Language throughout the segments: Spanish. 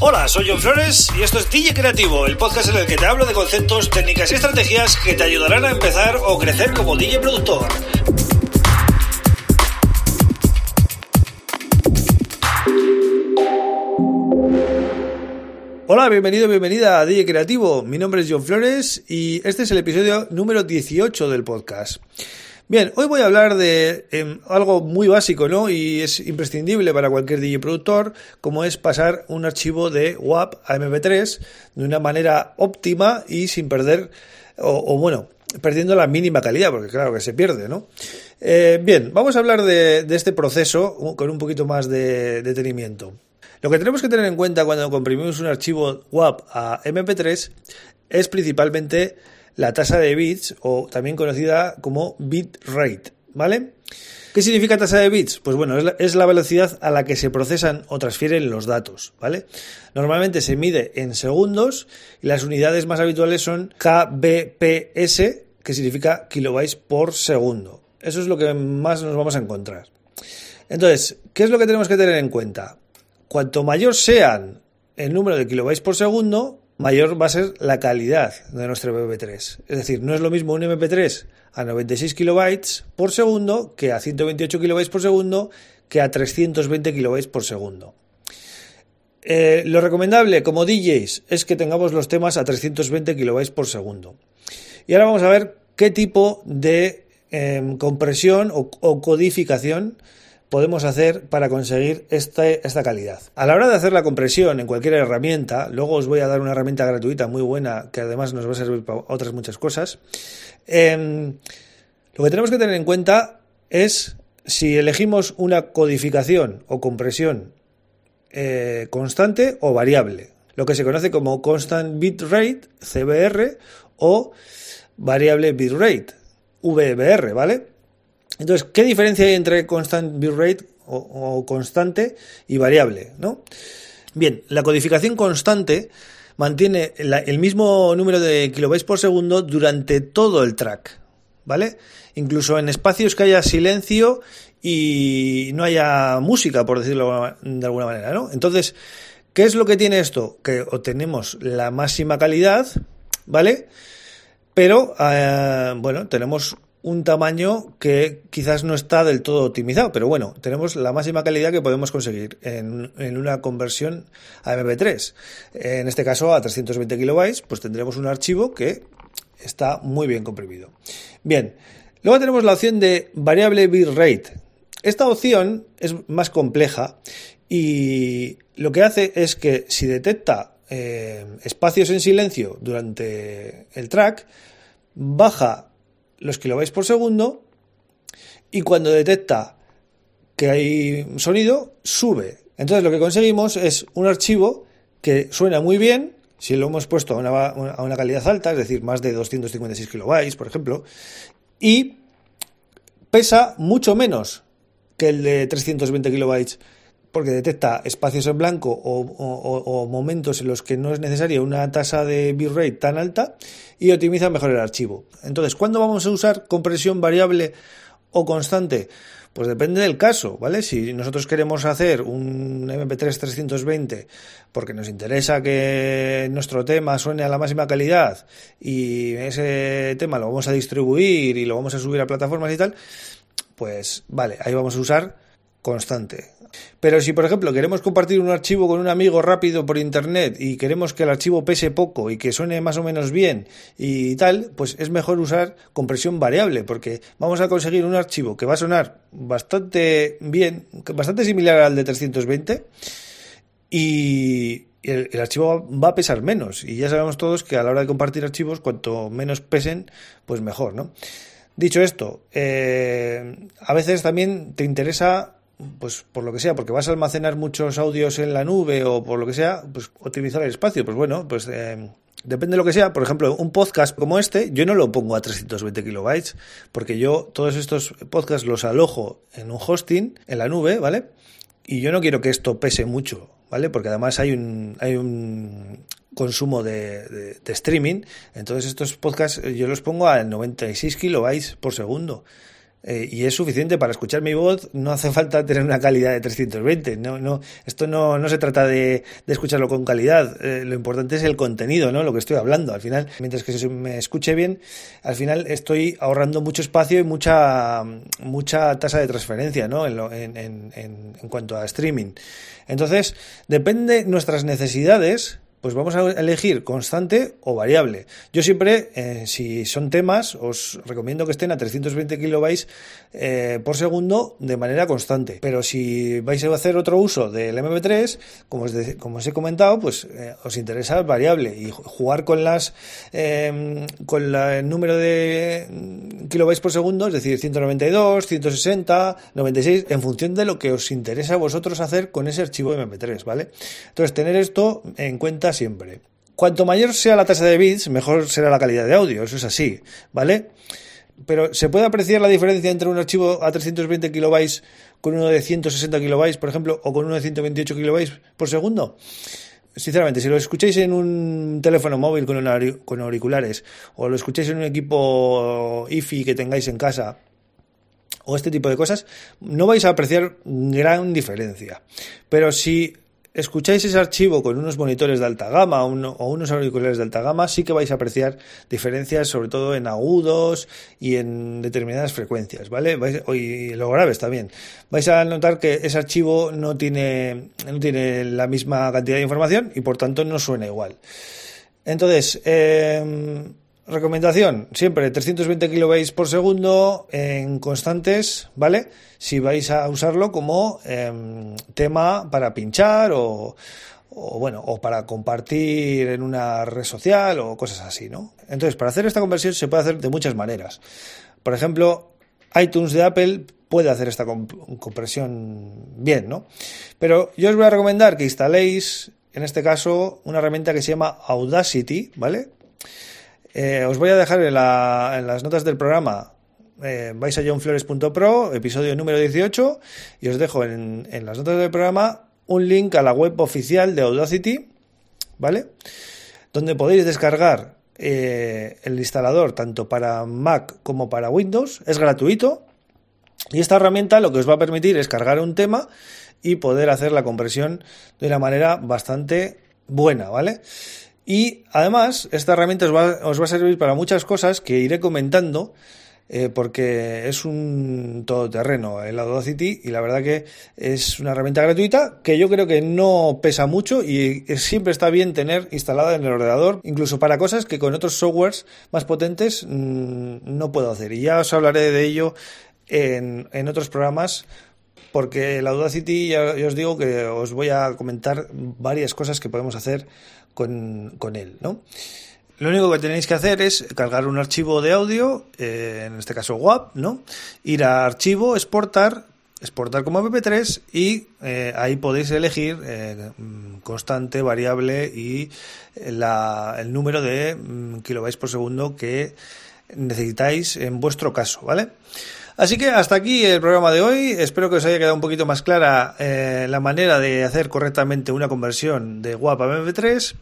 Hola, soy John Flores y esto es DJ Creativo, el podcast en el que te hablo de conceptos, técnicas y estrategias que te ayudarán a empezar o crecer como DJ productor. Hola, bienvenido, bienvenida a DJ Creativo. Mi nombre es John Flores y este es el episodio número 18 del podcast. Bien, hoy voy a hablar de em, algo muy básico, ¿no? Y es imprescindible para cualquier DJ productor, como es pasar un archivo de WAP a MP3 de una manera óptima y sin perder, o, bueno, perdiendo la mínima calidad, porque claro que se pierde, ¿no? Eh, bien, vamos a hablar de, este proceso con un poquito más de detenimiento. Lo que tenemos que tener en cuenta cuando comprimimos un archivo WAP a MP3 es principalmente la tasa de bits o también conocida como bit rate, ¿vale? ¿Qué significa tasa de bits? Pues bueno, es la, velocidad a la que se procesan o transfieren los datos, ¿vale? Normalmente se mide en segundos y las unidades más habituales son kbps, que significa kilobytes por segundo. Eso es lo que más nos vamos a encontrar. Entonces, ¿qué es lo que tenemos que tener en cuenta? Cuanto mayor sean el número de kilobytes por segundo, mayor va a ser la calidad de nuestro MP3. Es decir, no es lo mismo un MP3 a 96 kilobytes por segundo que a 128 kilobytes por segundo que a 320 kilobytes por segundo. Eh, lo recomendable como DJs es que tengamos los temas a 320 kilobytes por segundo. Y ahora vamos a ver qué tipo de em, compresión o codificación podemos hacer para conseguir este, esta calidad. A la hora de hacer la compresión en cualquier herramienta, luego os voy a dar una herramienta gratuita muy buena que además nos va a servir para otras muchas cosas. Em, lo que tenemos que tener en cuenta es si elegimos una codificación o compresión eh, constante o variable, lo que se conoce como constant bit rate, CBR, o variable bit rate, VBR, ¿vale? Entonces, ¿qué diferencia hay entre constant bitrate o, o constante y variable? ¿no? Bien, la codificación constante mantiene el mismo número de kilobytes por segundo durante todo el track, ¿vale? Incluso en espacios que haya silencio y no haya música, por decirlo de alguna manera, ¿no? Entonces, ¿qué es lo que tiene esto? Que obtenemos la máxima calidad, ¿vale? Pero, eh, bueno, tenemos un tamaño que quizás no está del todo optimizado, pero bueno, tenemos la máxima calidad que podemos conseguir en, una conversión a MP3. En este caso, a 320 kilobytes, pues tendremos un archivo que está muy bien comprimido. Bien, luego tenemos la opción de variable bitrate. Esta opción es más compleja y lo que hace es que si detecta eh, espacios en silencio durante el track, baja los kilobytes por segundo y cuando detecta que hay sonido, sube. Entonces lo que conseguimos es un archivo que suena muy bien, si lo hemos puesto a una, a una calidad alta, es decir, más de 256 kilobytes, por ejemplo, y pesa mucho menos que el de 320 kilobytes porque detecta espacios en blanco o, momentos en los que no es necesaria una tasa de bitrate tan alta y optimiza mejor el archivo. Entonces, ¿cuándo vamos a usar compresión variable o constante? Pues depende del caso, ¿vale? Si nosotros queremos hacer un MP3 320 porque nos interesa que nuestro tema suene a la máxima calidad y ese tema lo vamos a distribuir y lo vamos a subir a plataformas y tal, pues vale, ahí vamos a usar constante. Pero si, por ejemplo, queremos compartir un archivo con un amigo rápido por internet y queremos que el archivo pese poco y que suene más o menos bien y tal, pues es mejor usar compresión variable porque vamos a conseguir un archivo que va a sonar bastante bien, bastante similar al de 320 y el, archivo va a pesar menos. Y ya sabemos todos que a la hora de compartir archivos, cuanto menos pesen, pues mejor, ¿no? Dicho esto, eh, a veces también te interesa pues por lo que sea, porque vas a almacenar muchos audios en la nube o por lo que sea, pues optimizar el espacio. Pues bueno, pues eh, depende de lo que sea. Por ejemplo, un podcast como este, yo no lo pongo a 320 kilobytes, porque yo todos estos podcasts los alojo en un hosting, en la nube, ¿vale? Y yo no quiero que esto pese mucho, ¿vale? Porque además hay un, hay un consumo de, de streaming. Entonces estos podcasts yo los pongo a 96 kilobytes por segundo. Eh, y es suficiente para escuchar mi voz, no hace falta tener una calidad de 320. No, no, esto no, no se trata de, de escucharlo con calidad, eh, lo importante es el contenido, ¿no? lo que estoy hablando. Al final, mientras que se me escuche bien, al final estoy ahorrando mucho espacio y mucha, mucha tasa de transferencia ¿no? en, en, en, en cuanto a streaming. Entonces, depende nuestras necesidades pues vamos a elegir constante o variable. Yo siempre, eh, si son temas, os recomiendo que estén a 320 kilobytes eh, por segundo de manera constante. Pero si vais a hacer otro uso del MP3, como os, como os he comentado, pues eh, os interesa variable y jugar con las con el número de kilobytes por segundo, es decir, 192, 160, 96, en función de lo que os interesa a vosotros hacer con ese archivo MP3, ¿vale? Entonces, tener esto en cuenta siempre. Cuanto mayor sea la tasa de bits, mejor será la calidad de audio, eso es así, ¿vale? Pero ¿se puede apreciar la diferencia entre un archivo a 320 kilobytes con uno de 160 kilobytes, por ejemplo, o con uno de 128 kilobytes por segundo? Sinceramente, si lo escucháis en un teléfono móvil con, con auriculares o lo escucháis en un equipo IFI que tengáis en casa, o este tipo de cosas, no vais a apreciar gran diferencia. Pero si escucháis ese archivo con unos monitores de alta gama o unos auriculares de alta gama, sí que vais a apreciar diferencias, sobre todo en agudos y en determinadas frecuencias, ¿vale? y lo graves también. Vais a notar que ese archivo no tiene, no tiene la misma cantidad de información y por tanto no suena igual. Entonces, eh, Recomendación, siempre 320 kilobytes por segundo en constantes, ¿vale? Si vais a usarlo como em, tema para pinchar o, o, bueno, o para compartir en una red social o cosas así, ¿no? Entonces, para hacer esta conversión se puede hacer de muchas maneras. Por ejemplo, iTunes de Apple puede hacer esta compresión bien, ¿no? Pero yo os voy a recomendar que instaléis, en este caso, una herramienta que se llama Audacity, ¿vale? Eh, os voy a dejar en, las notas del programa eh, vais a johnflores.pro, episodio número 18, y os dejo en, las notas del programa un link a la web oficial de Audacity, ¿vale? Donde podéis descargar eh, el instalador tanto para Mac como para Windows, es gratuito, y esta herramienta lo que os va a permitir es cargar un tema y poder hacer la compresión de una manera bastante buena, ¿vale? Y además, esta herramienta os va, os va a servir para muchas cosas que iré comentando, eh, porque es un todoterreno el Audacity y la verdad que es una herramienta gratuita que yo creo que no pesa mucho y siempre está bien tener instalada en el ordenador, incluso para cosas que con otros softwares más potentes mmm, no puedo hacer. Y ya os hablaré de ello en, en otros programas porque el Audacity ya, ya, os digo que os voy a comentar varias cosas que podemos hacer con, con él, ¿no? Lo único que tenéis que hacer es cargar un archivo de audio, eh, en este caso WAP, ¿no? Ir a archivo, exportar, exportar como MP3 y eh, ahí podéis elegir eh, constante, variable y la, el número de mm, kilobytes por segundo que necesitáis en vuestro caso, ¿vale? Así que hasta aquí el programa de hoy. Espero que os haya quedado un poquito más clara eh, la manera de hacer correctamente una conversión de WAP a MP3.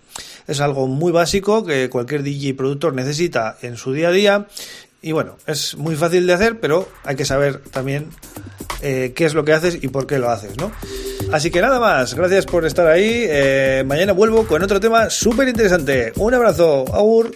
Es algo muy básico que cualquier DJ productor necesita en su día a día. Y bueno, es muy fácil de hacer, pero hay que saber también eh, qué es lo que haces y por qué lo haces, ¿no? Así que nada más, gracias por estar ahí. Eh, mañana vuelvo con otro tema súper interesante. Un abrazo, Agur.